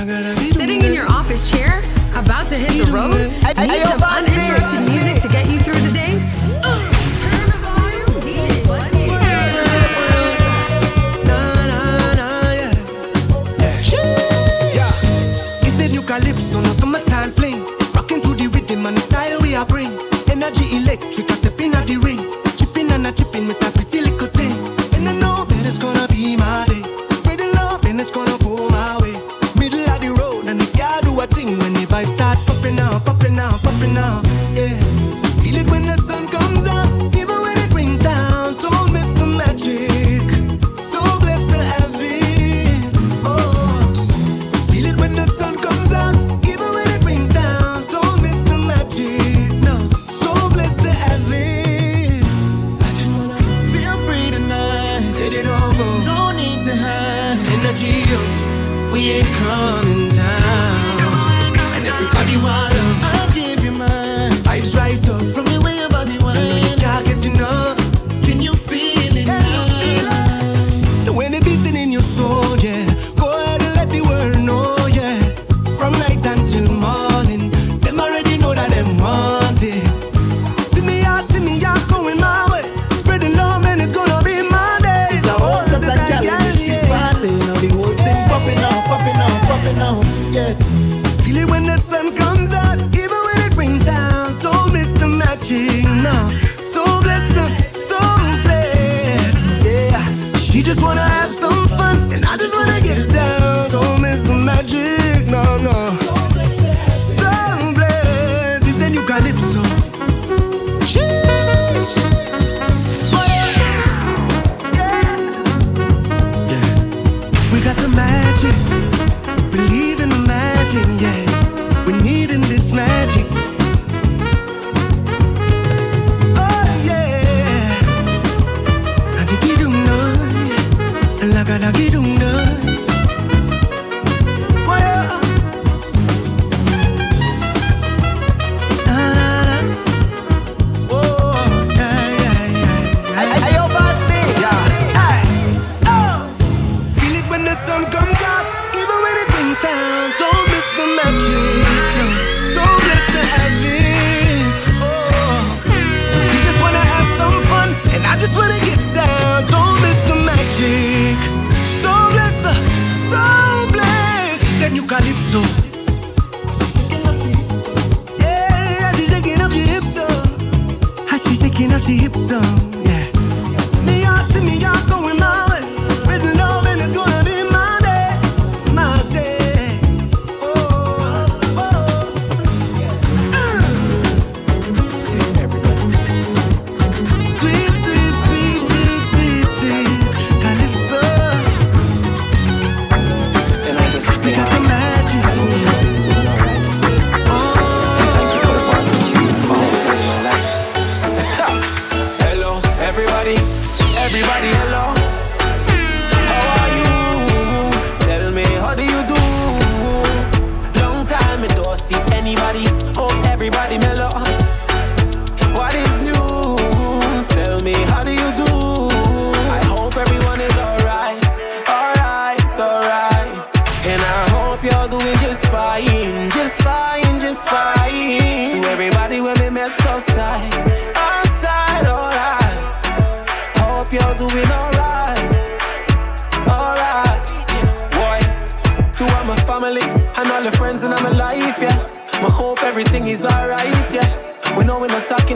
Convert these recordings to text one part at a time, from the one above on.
Sitting in your office chair, about to hit the road? Need some uninterrupted music to get you through the day? Calypso, no summertime fling. Rocking to the rhythm and the style we are bring. Energy electric. geri everybody mellow.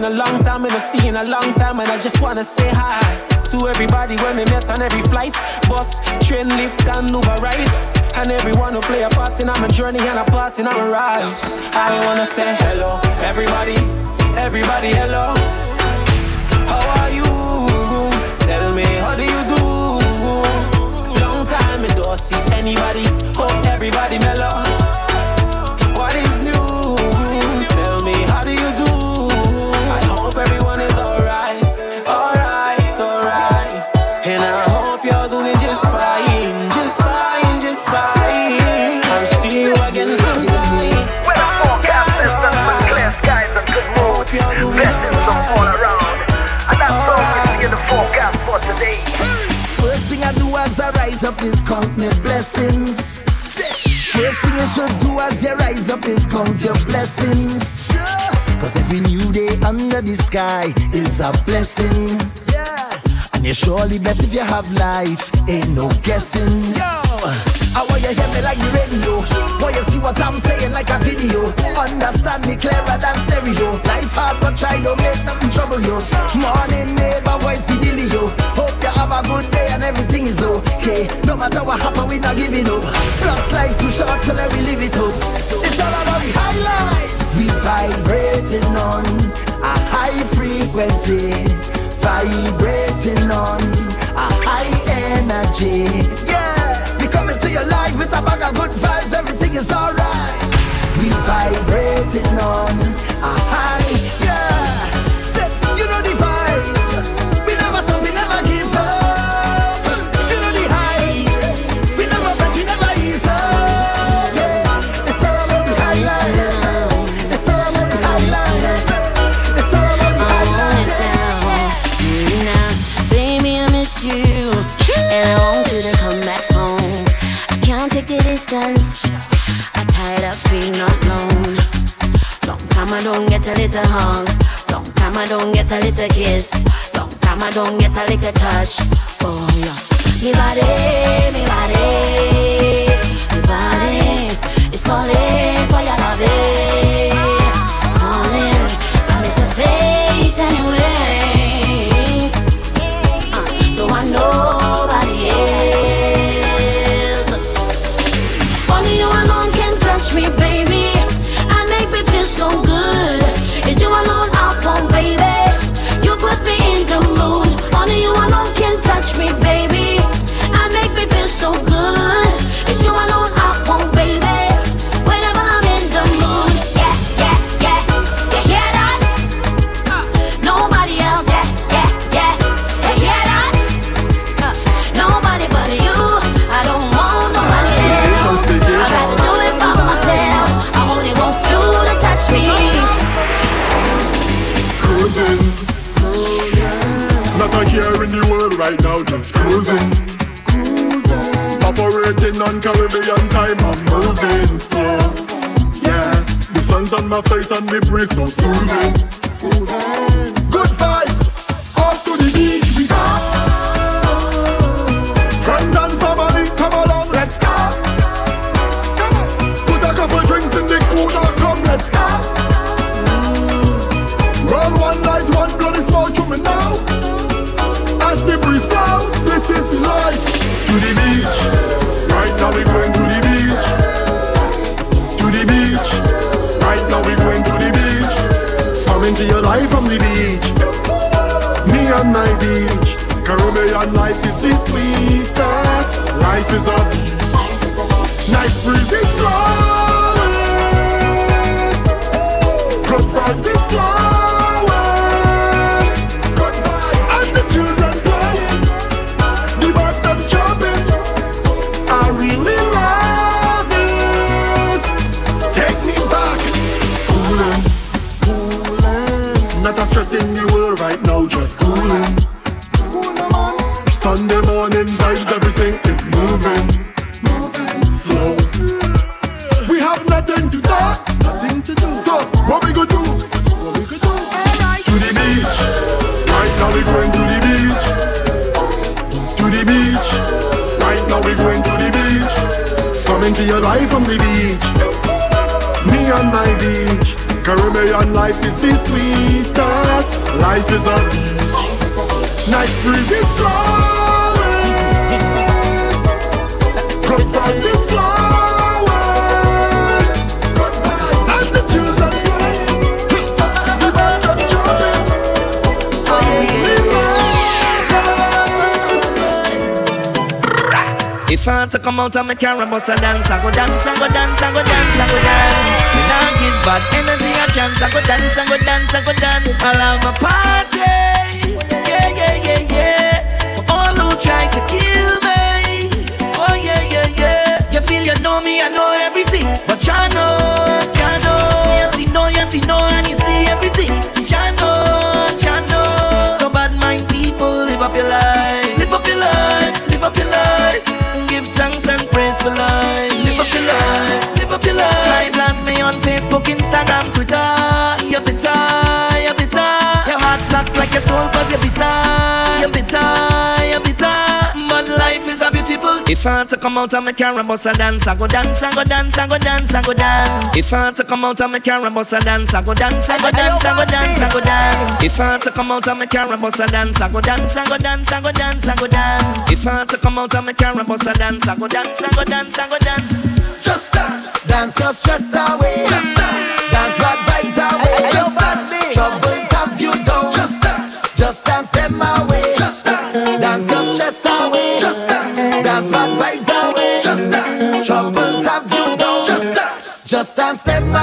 been a long time and I see in a long time, and I just wanna say hi to everybody when we met on every flight, bus, train, lift, and Uber rides. And everyone who play a part in our journey and a part in our rise. I wanna say hello, everybody, everybody, hello. How are you? Tell me, how do you do? Long time I don't see anybody. Hope everybody mellow. is count my blessings. First thing you should do as you rise up is count your blessings. Cause every new day under the sky is a blessing. And you're surely blessed if you have life, ain't no guessing. I want you hear me like the radio. Boy, you see what I'm saying like a video. Understand me clearer than stereo. Life hard but try don't make nothing trouble you. Morning No matter what happen, we not giving up. Plus life too short, so let we live it up. It's all about the highlight. We vibrating on a high frequency. Vibrating on a high energy. Yeah we coming to your life with a bag of good vibes, everything is alright. We vibrating on get a little hug. Long time I don't get a little kiss. Long time I don't get a little touch. Oh yeah. Me body, me body, me body is calling for your loving. Calling, I miss your face anyways. My face and the breeze so soothing. Come into your life from the beach. Me on my beach. Caribbean life is the sweetest. Life is a beach. Nice breeze is blowing. Good vibes is flowing. Love I had to come out of my car and bust a dance, I go dance, I go dance, I go dance, I go dance. Me not give bad energy a chance. I go dance, I go dance, I go dance. I'll have a party. Yeah, yeah, yeah, yeah. For all who try to kill me. Oh yeah, yeah, yeah. You feel you know me, I know everything, but you know, you know. Yes, you know, yes, you know, and you Facebook, Instagram, Twitter. You're bitter, you're bitter. Your heart black like your soul cause you're bitter. You're bitter, you're bitter. But life is a beautiful. If I had to come out of my car and bust a dance, I go dance, I go dance, I go dance, I go dance. If I had to come out of my car and bust a dance, I go dance, I go dance, I go dance, I go dance. If I had to come out of my car and bust a dance, I go dance, I go dance, I go dance, I go dance. If I had to come out and make a bus a dance, I go dance, I go dance, I go dance. Just dance. Dance your stress away. Just dance. Dance bad vibes away. Hey, just dance. Troubles have you down. Just dance. Just dance them away. Just dance. Dance your stress away. Just dance. Dance bad vibes away. Just dance. Troubles have you down. Just dance. Just dance them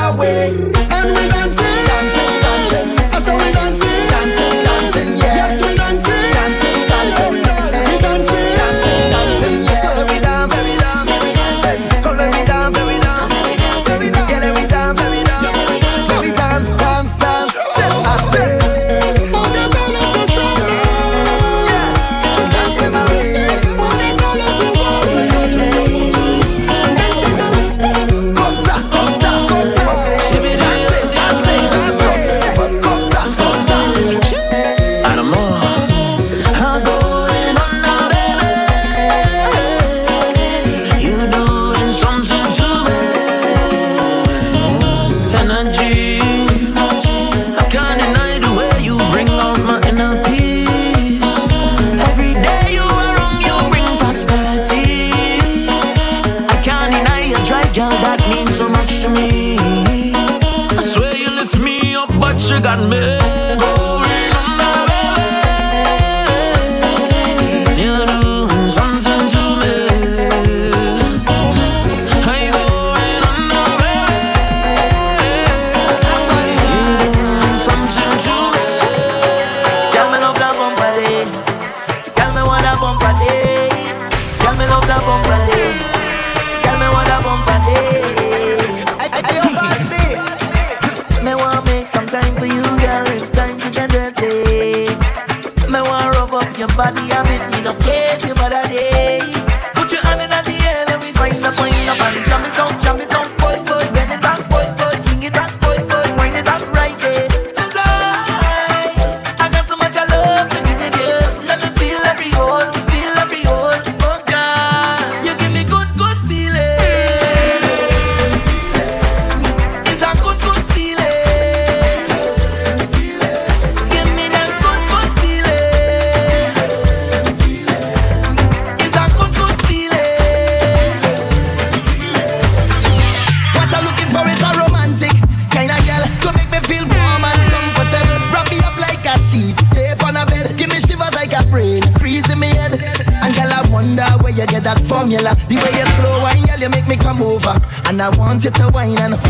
wine and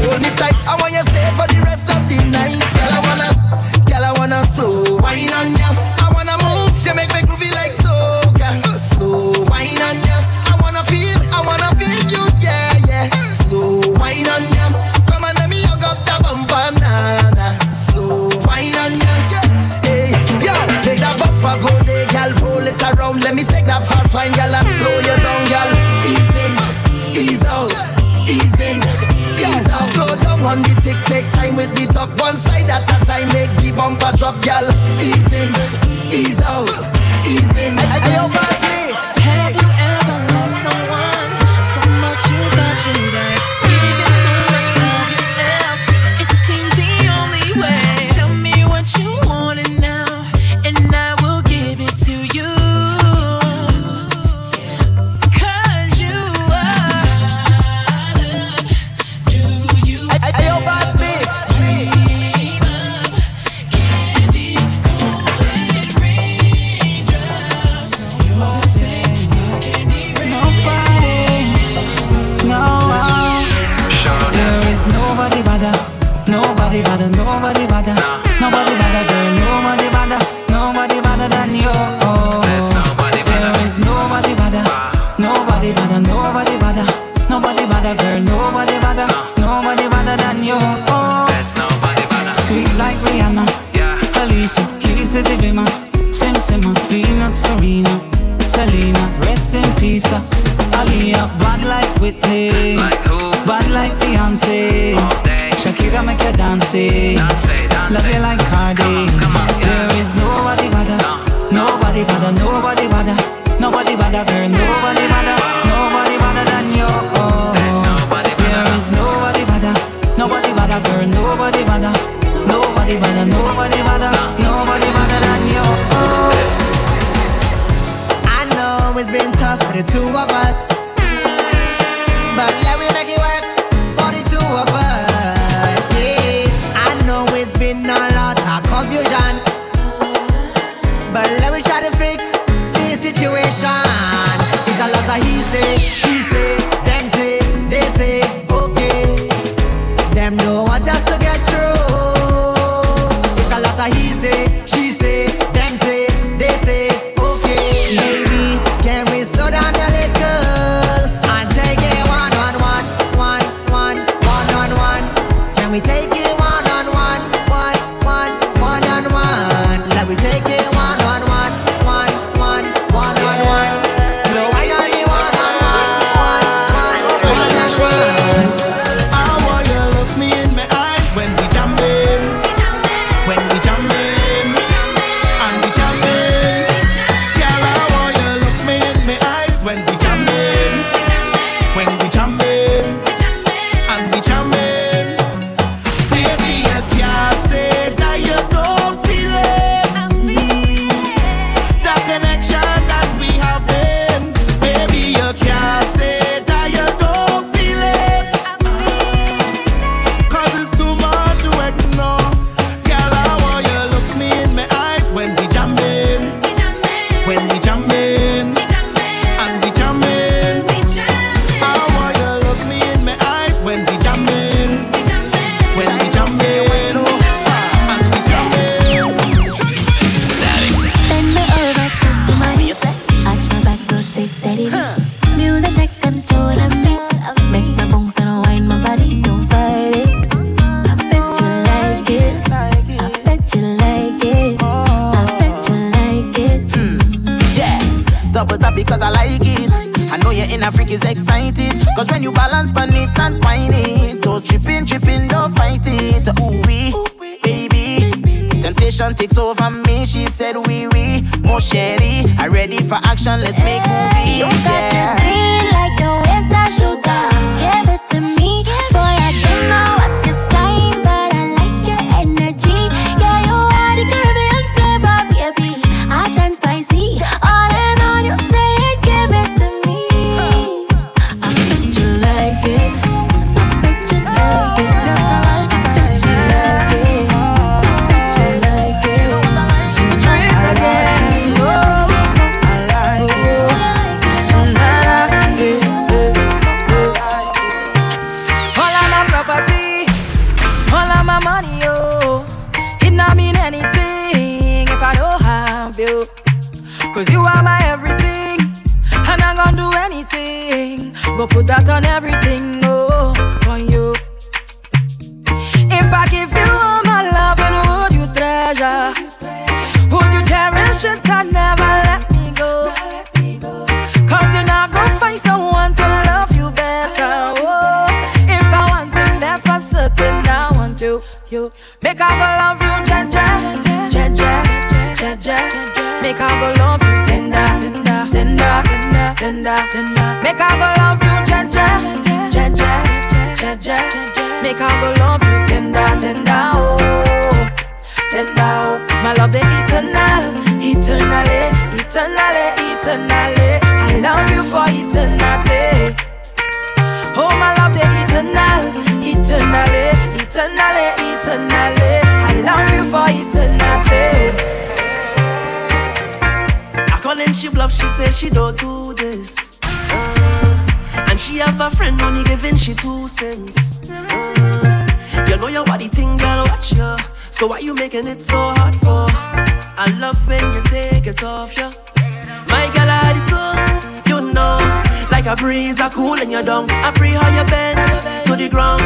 a breeze a cooling you down. I pray how you bend to the ground.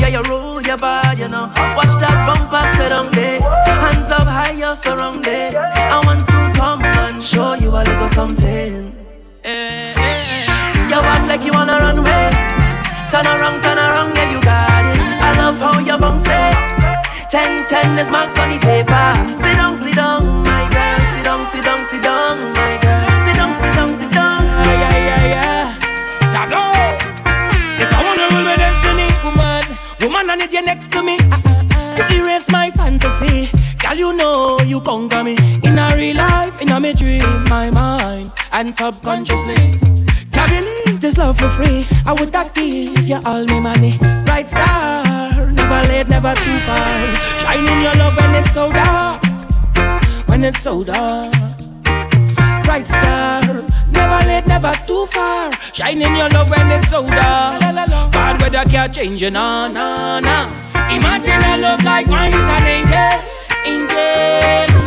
Yeah, you roll your body, you know. Watch that bumper sit on me. Hands up high, you're surrounded. I want to come and show you a little something. You act like you wanna run away. Turn around, turn around, yeah, you got it. I love how your bounce it. Ten, ten, there's marks on the paper. Sit down, sit down, my girl. Sit down, sit down, sit down, my girl. Sit down, sit down, sit down. you're next to me. You erase my fantasy. Girl, you know you conquer me. In a real life, in a me dream, my mind and subconsciously. Can't believe this love for free. I would not give you all me money. Bright star, never late, never too far. Shining your love when it's so dark. When it's so dark. Bright star Never late, never too far. Shining your love when it's so dark. Bad weather can't change you, nah, nah, nah. Imagine a love like mine with an angel, angel,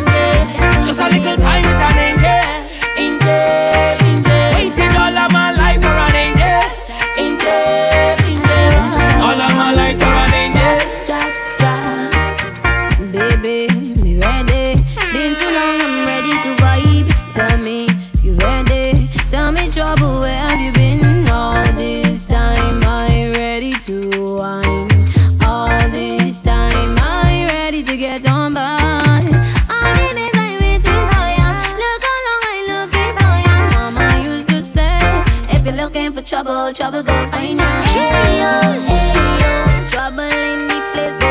angel. Just a little time with an angel, angel. you're looking for trouble, trouble go find ya. Hey, yo, hey, yo. Trouble in the place.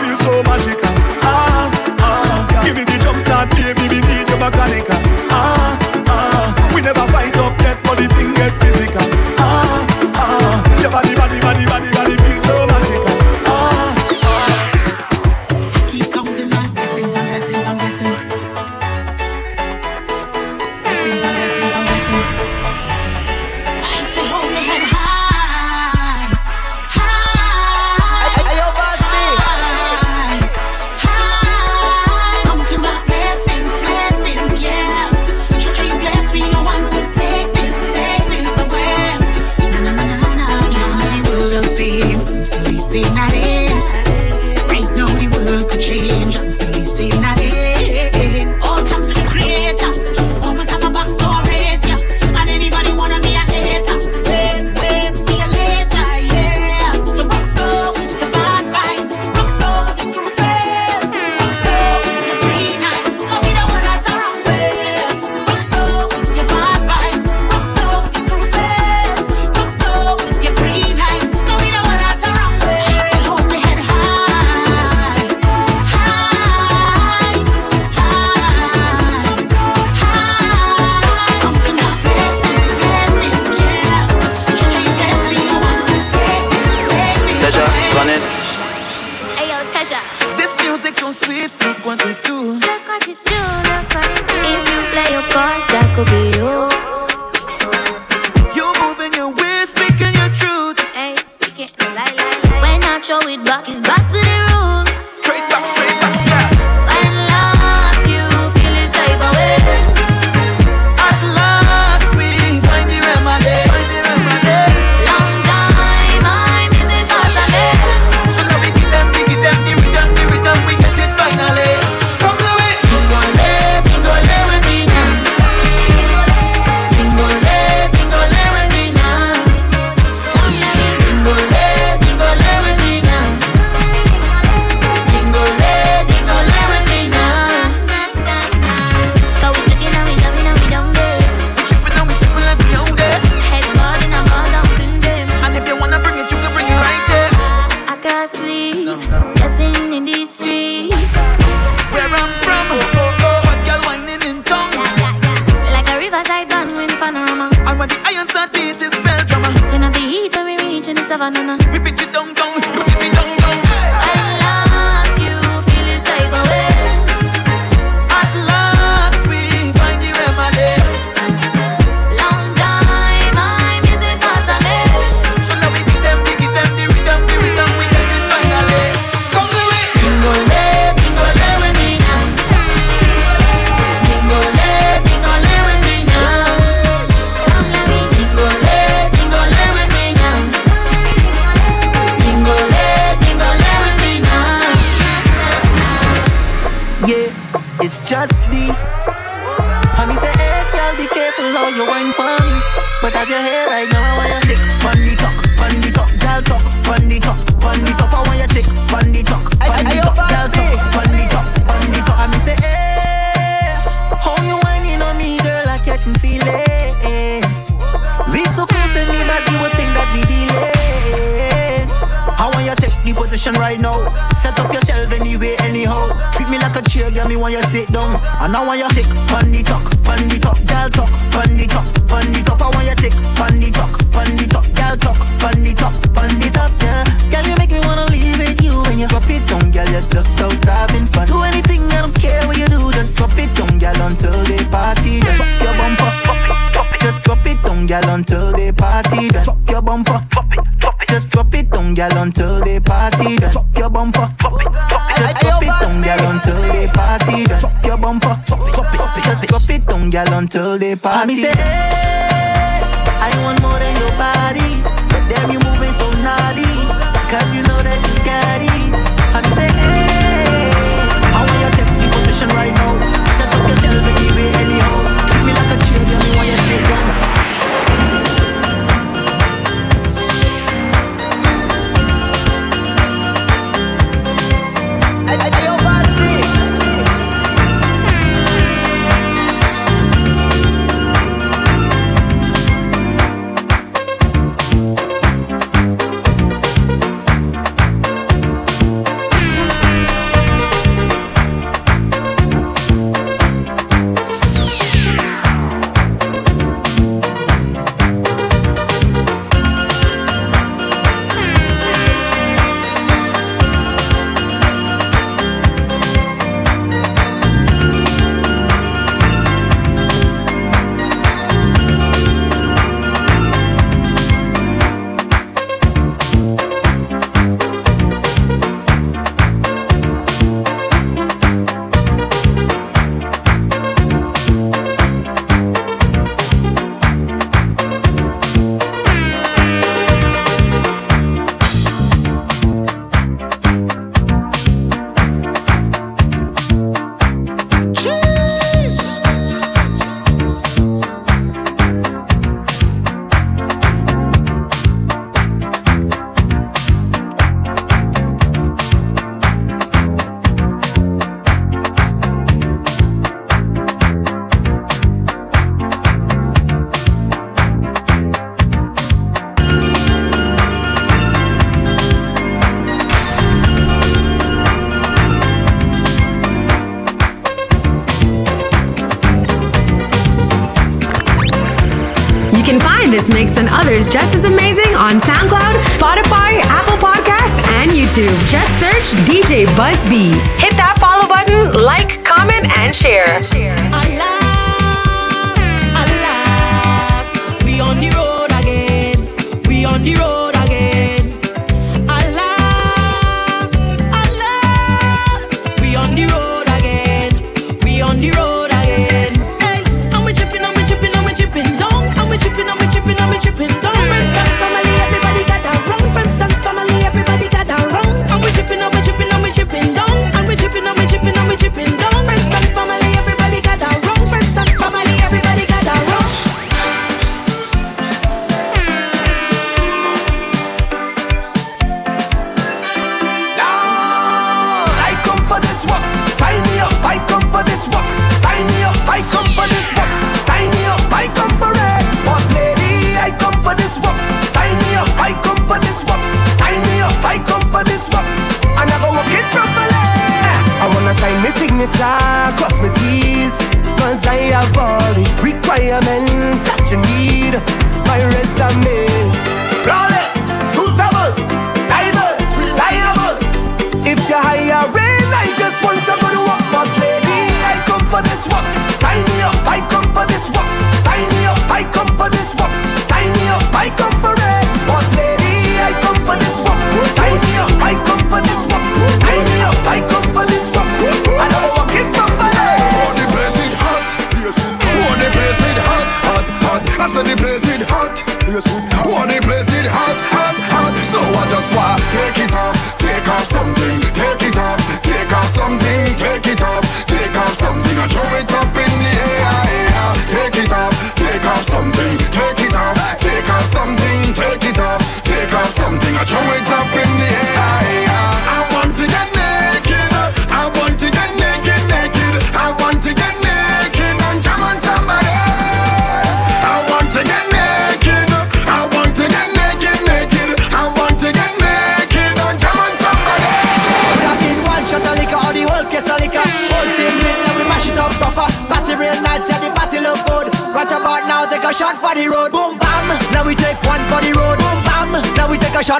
feel so much situation right now. Set up yourself anyway, anyhow. Treat me like a chair, girl, me when you sit down. And I want you sick, pon the talk, pon the talk, girl talk, pon the talk, pon the top. I want you sick, pon the talk, pon the talk, girl talk, pon the top, pon the top, yeah. Girl, you make me wanna leave with you when you drop it down, girl. You just out having fun. Do anything, I don't care what you do, just drop it down, girl, until they party. Just drop your bumper, drop, it, drop, it. just drop it down, girl, until they party. Just drop your bumper, drop it, drop. it. Just drop it down, girl, until they party done. Drop your bumper. Drop it, drop it. Just drop it down, girl, until they party done. Drop your bumper. Drop it, drop it, drop it. Just drop it down, girl, until they party. Me say, hey, I want more than your body, but damn, you moving so naughty, cause you know that you got it.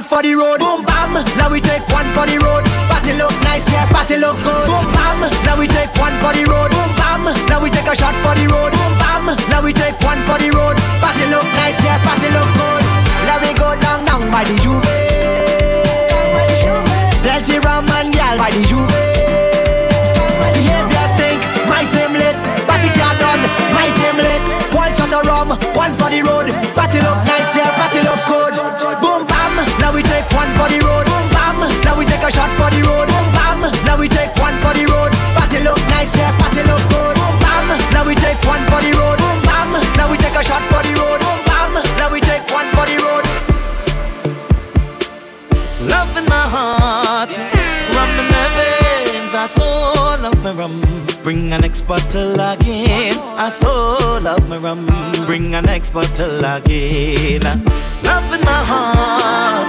We take a shot for the road. Boom bam, now we take one for the road. Party look nice, yeah, party look good. Boom bam, now we take one for the road. Boom bam, now we take a shot for the road. Boom bam, now we take one for the road. Party look nice, yeah, party look good. Now we go down, down by the juve. Plenty rum and gal by the juve. Behavior stink, my team lit. Party car done, my team lit. One shot of rum, one for the road. Party look nice, yeah, party look good. For the road. Boom bam, now we take a shot for the road. Boom bam, now we take one for the road. Party look nice, yeah, party look good. Boom bam, now we take one for the road. Boom bam, now we take a shot for the road. Boom bam, now we take one for the road. Love in my heart, rum in my veins. I so love my rum. Bring an next bottle again. I so love my rum. Bring an next bottle again. Love in my heart,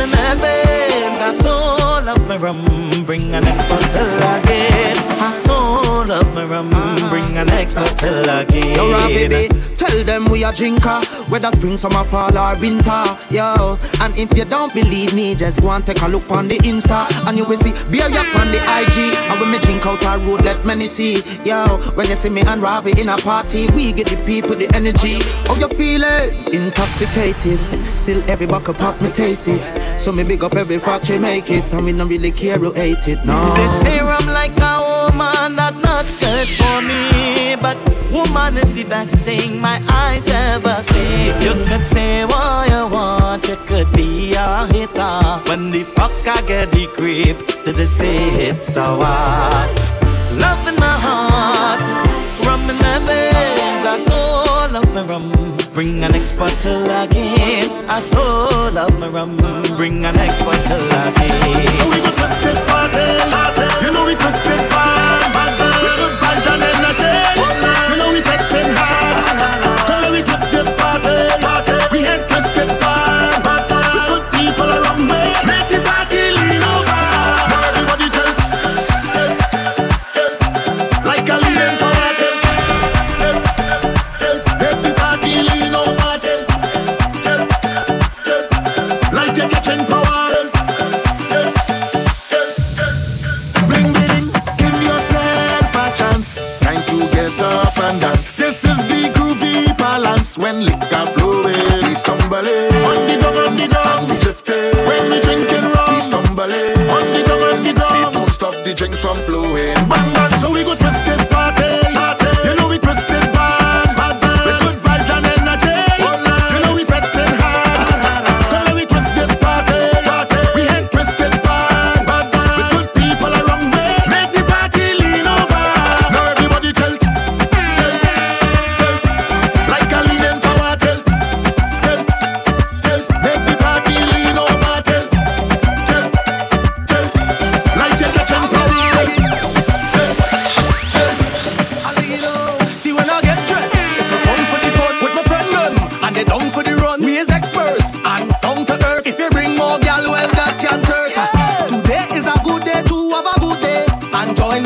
in my veins. I so love my rum. Bring an bottle again. I so love my rum. Bring an next bottle again. Yo, Rafi, baby, tell them we a drinker, whether spring, summer, fall or winter. Yo, and if you don't believe me, just go and take a look on the Insta, and you will see beer yak on the IG. And when me drink out a road, let many see. Yo, when you see me and Ravi in a party, we get the people the energy. How you feeling? Intoxicated, still every buckle pop me taste it. So me big up every factory make it, and we don't really care who hate it. No. They say I'm like a woman that's not good for me, but woman is the best thing my eyes ever see. You could say what you want, you could be a hitter. When the fox can get the grip, did they say it's so hard? Love in my heart, rum in my veins. I so love my rum. Bring an next bottle again. I so love my rum. Bring an next bottle again. So we go twist this party. You know we twist it bad. With good vibes and energy. You know we acting hard. So we twist this party. We head twisted bad.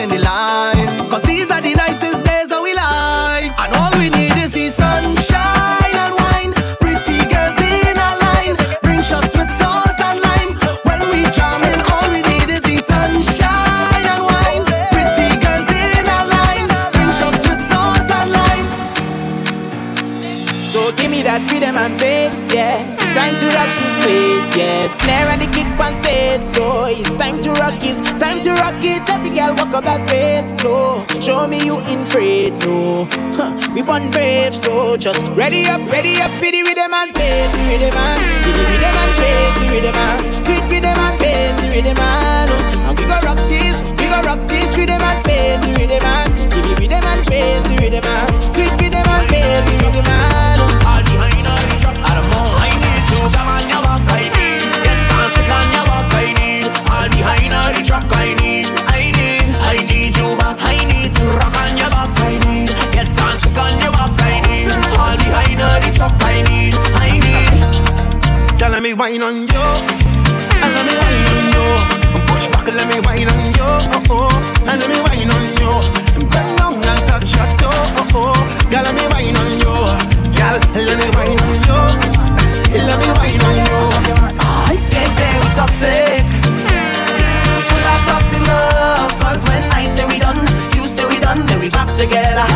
The line. Cause these are the nicest days that we live, and all we need is the sunshine and wine. Pretty girls in a line, bring shots with salt and lime. When we jam in, all we need is the sunshine and wine. Pretty girls in a line, bring shots with salt and lime. So give me that rhythm and bass, yeah. Time to rock this place, yeah. Snare and the kick on stage, so rock to rock it. Every girl walk up that bass slow. Show me you in afraid, no. Huh, we born brave, so just ready up, ready up for the rhythm and bass, the rhythm and give me rhythm and bass, the rhythm and sweet rhythm and bass, the rhythm and oh. and we go the drop, I need. I need. Girl, let me wine on you. And let me wine on you. Push back, let me wine on you. Oh, oh. And let me wine on you. Bend down and touch your toe. Oh, oh. Girl, let me wine on you. Girl, let me wine on you. Let me wine on you. I say, say we toxic. Full of toxic love. Cause when I say we done, you say we done, then we back together.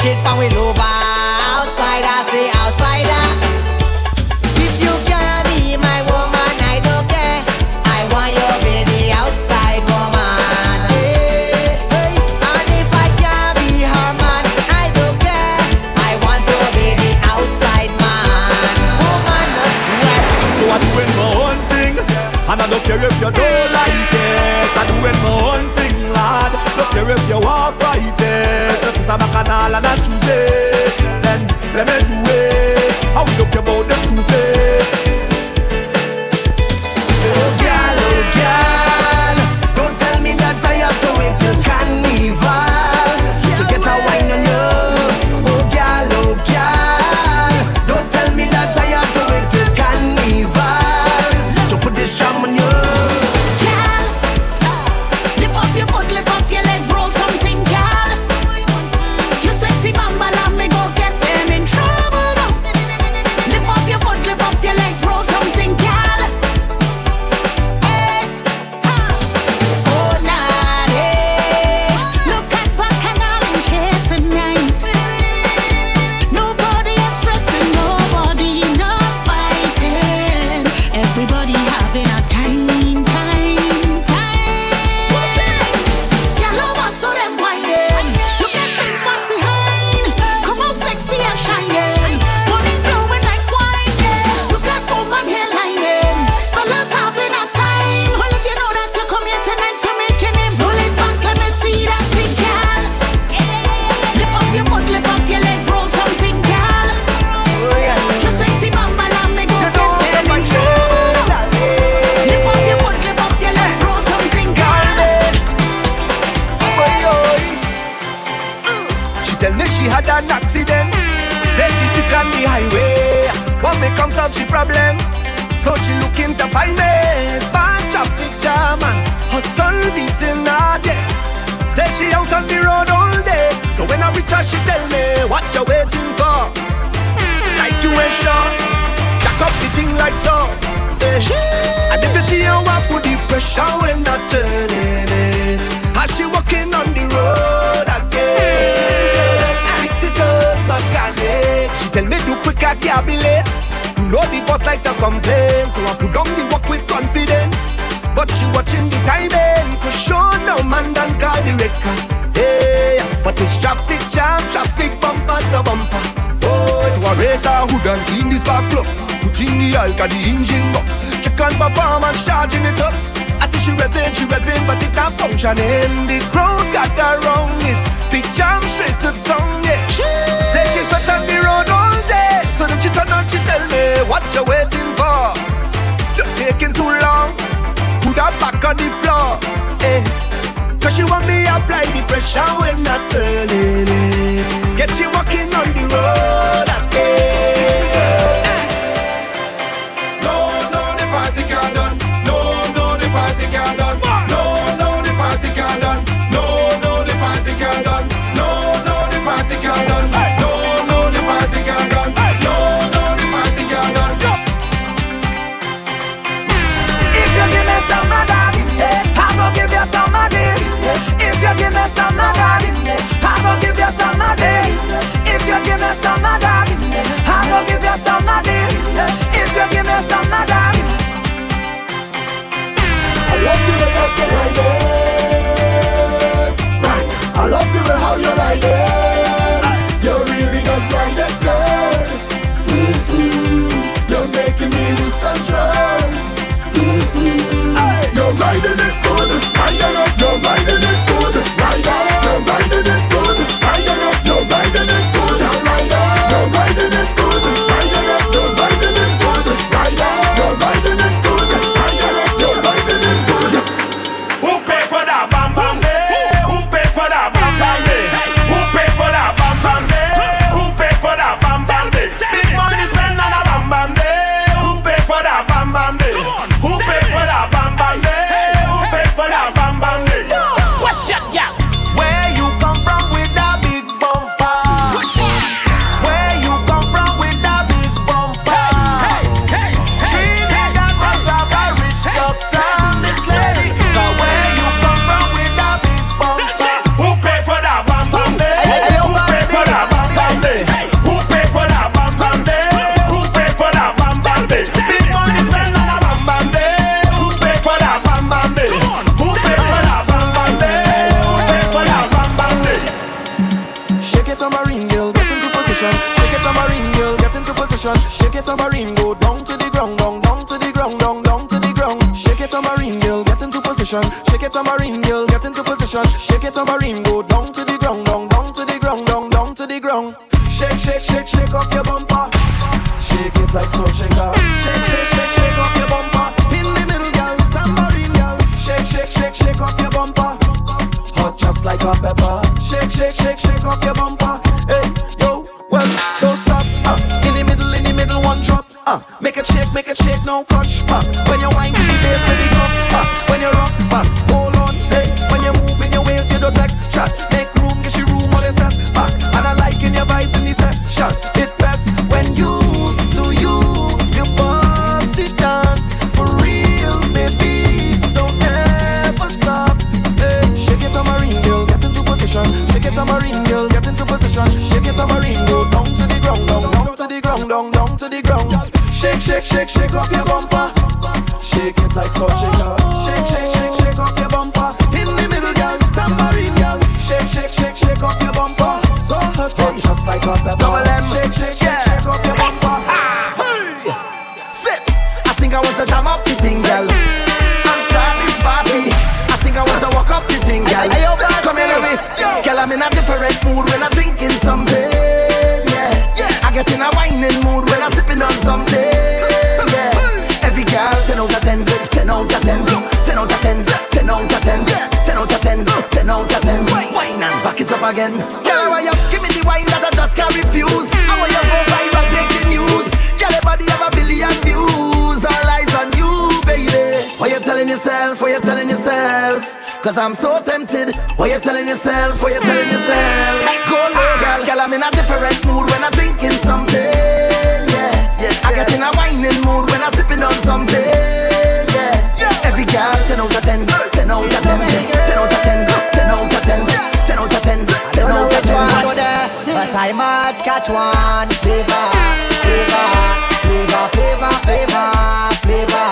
Shit and we love. Outsider, say outsider. If you can be my woman, I don't care. I want you be the outside woman. And if I can be her man, I don't care. I want to be the outside man. Woman, So I'm doing my own thing, and I don't care if you don't a bacchanal and it, then let me do it. I will look about the school like to complain, so I put on the work with confidence. But she watching the timing, for sure no man done call the record. Yeah, but it's traffic jam, traffic bumper to bumper. Boys, oh, a hood and clean this back club, put in the alka, the engine up. Check on performance, charging it up. I see she revving, she revving, but it not functioning. The crowd got her wrong, it's big jam straight to tongue, yeah. Say she's set on the road, oh. So then she turned and she tell me, what you waiting for? You're taking too long. Put her back on the floor. Eh. Cause she want me apply the pressure when I turn You really just right that place. You're making me lose control. Mm-hmm. You're riding it good. position. Shake it tambourine, girl, get into position. Shake it tambourine, go down to the ground, down, down to the ground, down, down to the ground. Shake, shake, shake, shake off your bumper. Shake it like so, shaker. Shake, shake. again. Girl, why you give me the wine that I just can't refuse? I want you go viral, make the news. Girl, everybody have a billion views. All eyes on you, baby. What you telling yourself? What you telling yourself? Cause I'm so tempted. What you telling yourself? What you telling yourself? Go girl. Girl, I'm in a different mood when I. catch one flavor, flavor, flavor, flavor, flavor, flavor,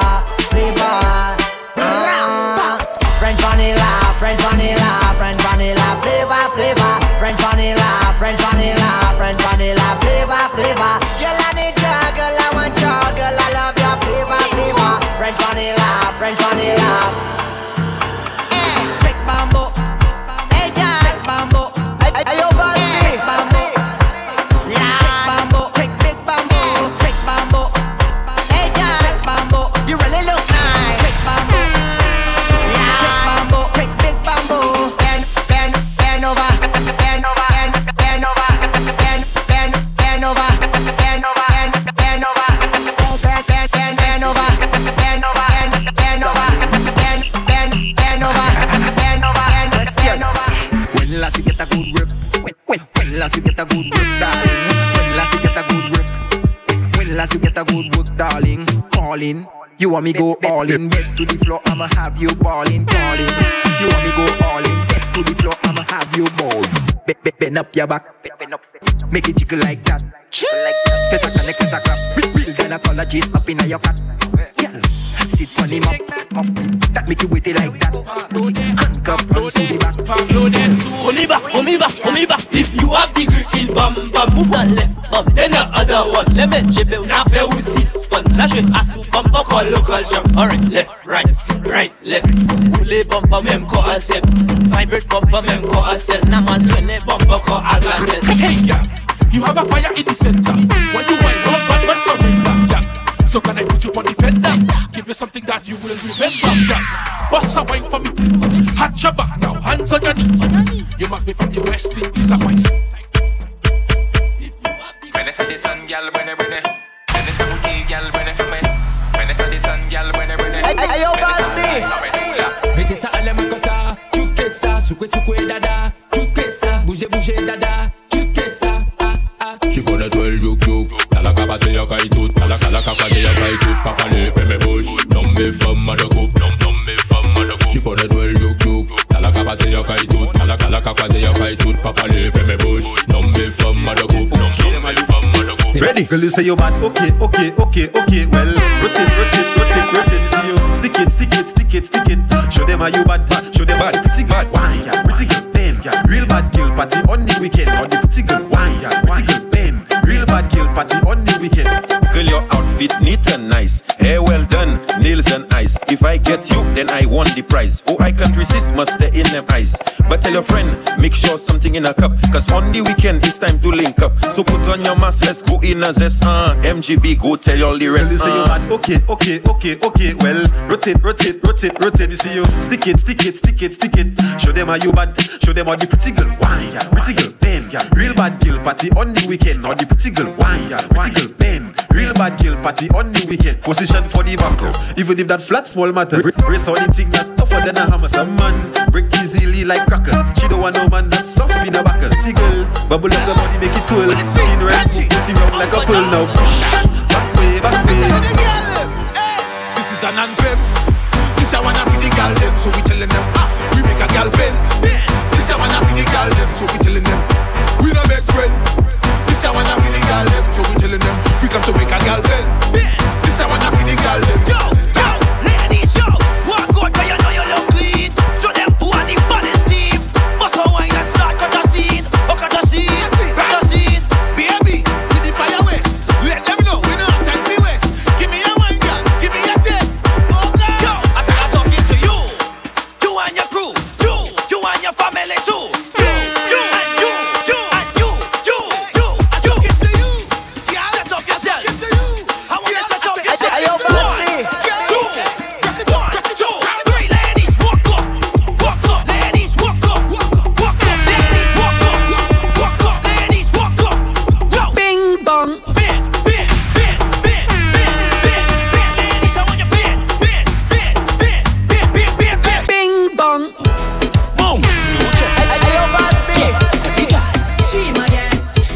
flavor. Ah, French vanilla, French vanilla, French vanilla, flavor, flavor, French vanilla, French vanilla, French vanilla, flavor, flavor. Girl, I need ya, girl, I want ya, girl, I love your flavor, flavor, French vanilla, French vanilla. You want me go all in, back to the floor, I'ma have you balling, calling. You want me go all in, back to the floor, I'ma have you balling. Be- be- Bend up your back, be- bend up, make it jiggle like that. Like that. Fess a connect, fess a clap. Real, real gynecologist up in your cat. Girl, sit on him up, up. That make you wait it like that. Handcuff, hands to the back. Hold me back, hold me back, hold me back. If you have the grip, il bam bam, move that left bum, then the other one. Let me jebe, na fe ou six one. Na je asu bumper call local jump. Alright, left, right, right, left. Roule bumper même ko acep. Vibrate bumper même ko acel. Na man twene bumper ko agacel. Hey, yeah, you have a fire in the center. When you wind So can I put you on the fender? Give you something that you will remember. Yeah. Boss a wine for me, please. Hands your back now, hands on your knees. You must be from the West Indies, that wine. When I say the sun, girl, when I when I When I say booty, girl, when I for me When I say the sun, girl, when I when I Hey, hey, yo, boss Mettez ça à la main comme ça, chuque ça, secouez, secouez, dada, chuque ça, bougez, bougez, dada, Tala kapa se yo kai tut Tala kala kapa se yo kai tut Papa le fe me bush Nom me fam ma de coupe Nom nom me fam ma de coupe She fun twelve juk juk Tala kapa se yo kai tut Tala kala kapa se yo kai tut Papa le fe me bush Nom me fam ma de coupe Nom nom me fam ma de coupe Ready? Girl, you say you're bad. Okay, okay, okay, okay. Well, rotate, rotate, rotate, rotate. You see you stick it, stick it, stick it, stick it. Show them how you bad. Show them bad. Pretty bad. Wine, yeah. Pretty girl, bam, yeah. Real bad kill party on the weekend. Party on the weekend. Your outfit neat and nice. Hair well done, nails and eyes. If I get you, then I won the prize. Oh, I can't resist, must stay in them eyes. But tell your friend, make sure something in a cup. Cause on the weekend, it's time to link up. So put on your mask, let's go in a zest. Uh, MGB, go tell all the Girl, rest. you say uh. bad. Okay, okay, okay, okay. Well, rotate, rotate, rotate, rotate. You see you stick it, stick it, stick it, stick it. Show them how you bad. Show them how the pretty girl wine, yeah. Pretty girl yeah. Real bad girl party on the weekend. How the pretty girl wine, yeah. Pretty girl bam. Real bad girl party on the weekend. Position for the back, even if that flat small matter. Race on the thing that tougher than a hammer. Some man break easily like crackers. She don't want no man that's soft in the backers. Tickle, bubble up the body, make it twirl. Skin red, smooth, pretty round like a pearl now. Back way, back way. This is an anthem. This I wanna for the gal them, so we telling them ah, we make a gal bend. This I wanna for the gal them, so we telling them we no make friend. Gal them, so we telling them we come to make a gal bend. This I wanna for the gal them. Yo,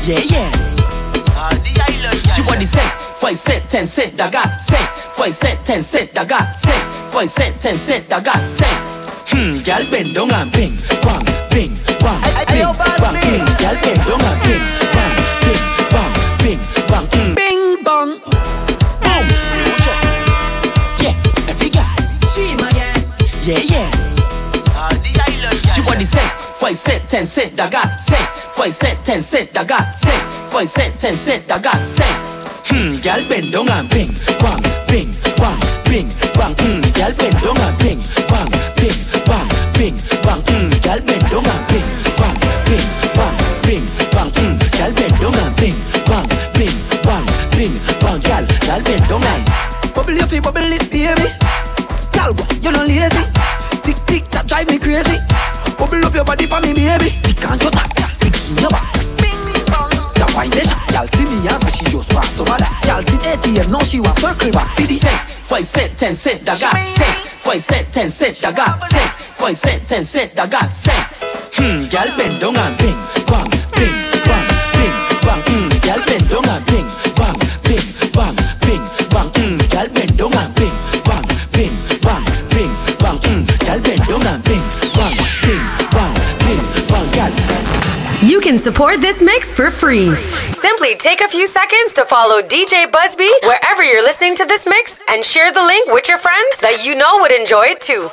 yeah, yeah. On the island, yeah, she want the set, five set, ten set, I got set, five set, ten set, I got set, five set, ten set, I got set. Hmm, girl bend down and bing, bang, bing, bang, bing, bang, bing, girl bend down and bing, bang, bing, bang, bing, bang, hmm. bing, bing, bang. Boom, yeah, every guy, she my yeah, yeah, yeah. Five cent, ten cent, I got cent. Five cent, ten cent, I got cent. Five cent, ten cent, I got cent. Hmm, gal bend down and bing, bang, bing, bang, bing, bang. Hmm, gal bend down and bing, bang, bing, bang, bing, bang. Hmm, gal bend down and bing, bang, bing, bang, bing, bang. Hmm, gal bend down and bing, bang, bing, bang, bing, bang. Gal, gal bend down and bubble your feet, bubble it, baby. Gal, you not lazy? Tick tick, that drive me crazy. Up your body for me, baby. On your tap, stick in your back. That y'all see me say she just pass over that. Y'all see ATM, now she want circle back. See the cent, five cent, ten cent, I got cent. Five cent, ten cent, I got cent. Five cent, ten cent, I got cent. Hmm, y'all bend down and bing, can support this mix for free. Simply take a few seconds to follow DJ BuzzB wherever you're listening to this mix and share the link with your friends that you know would enjoy it too.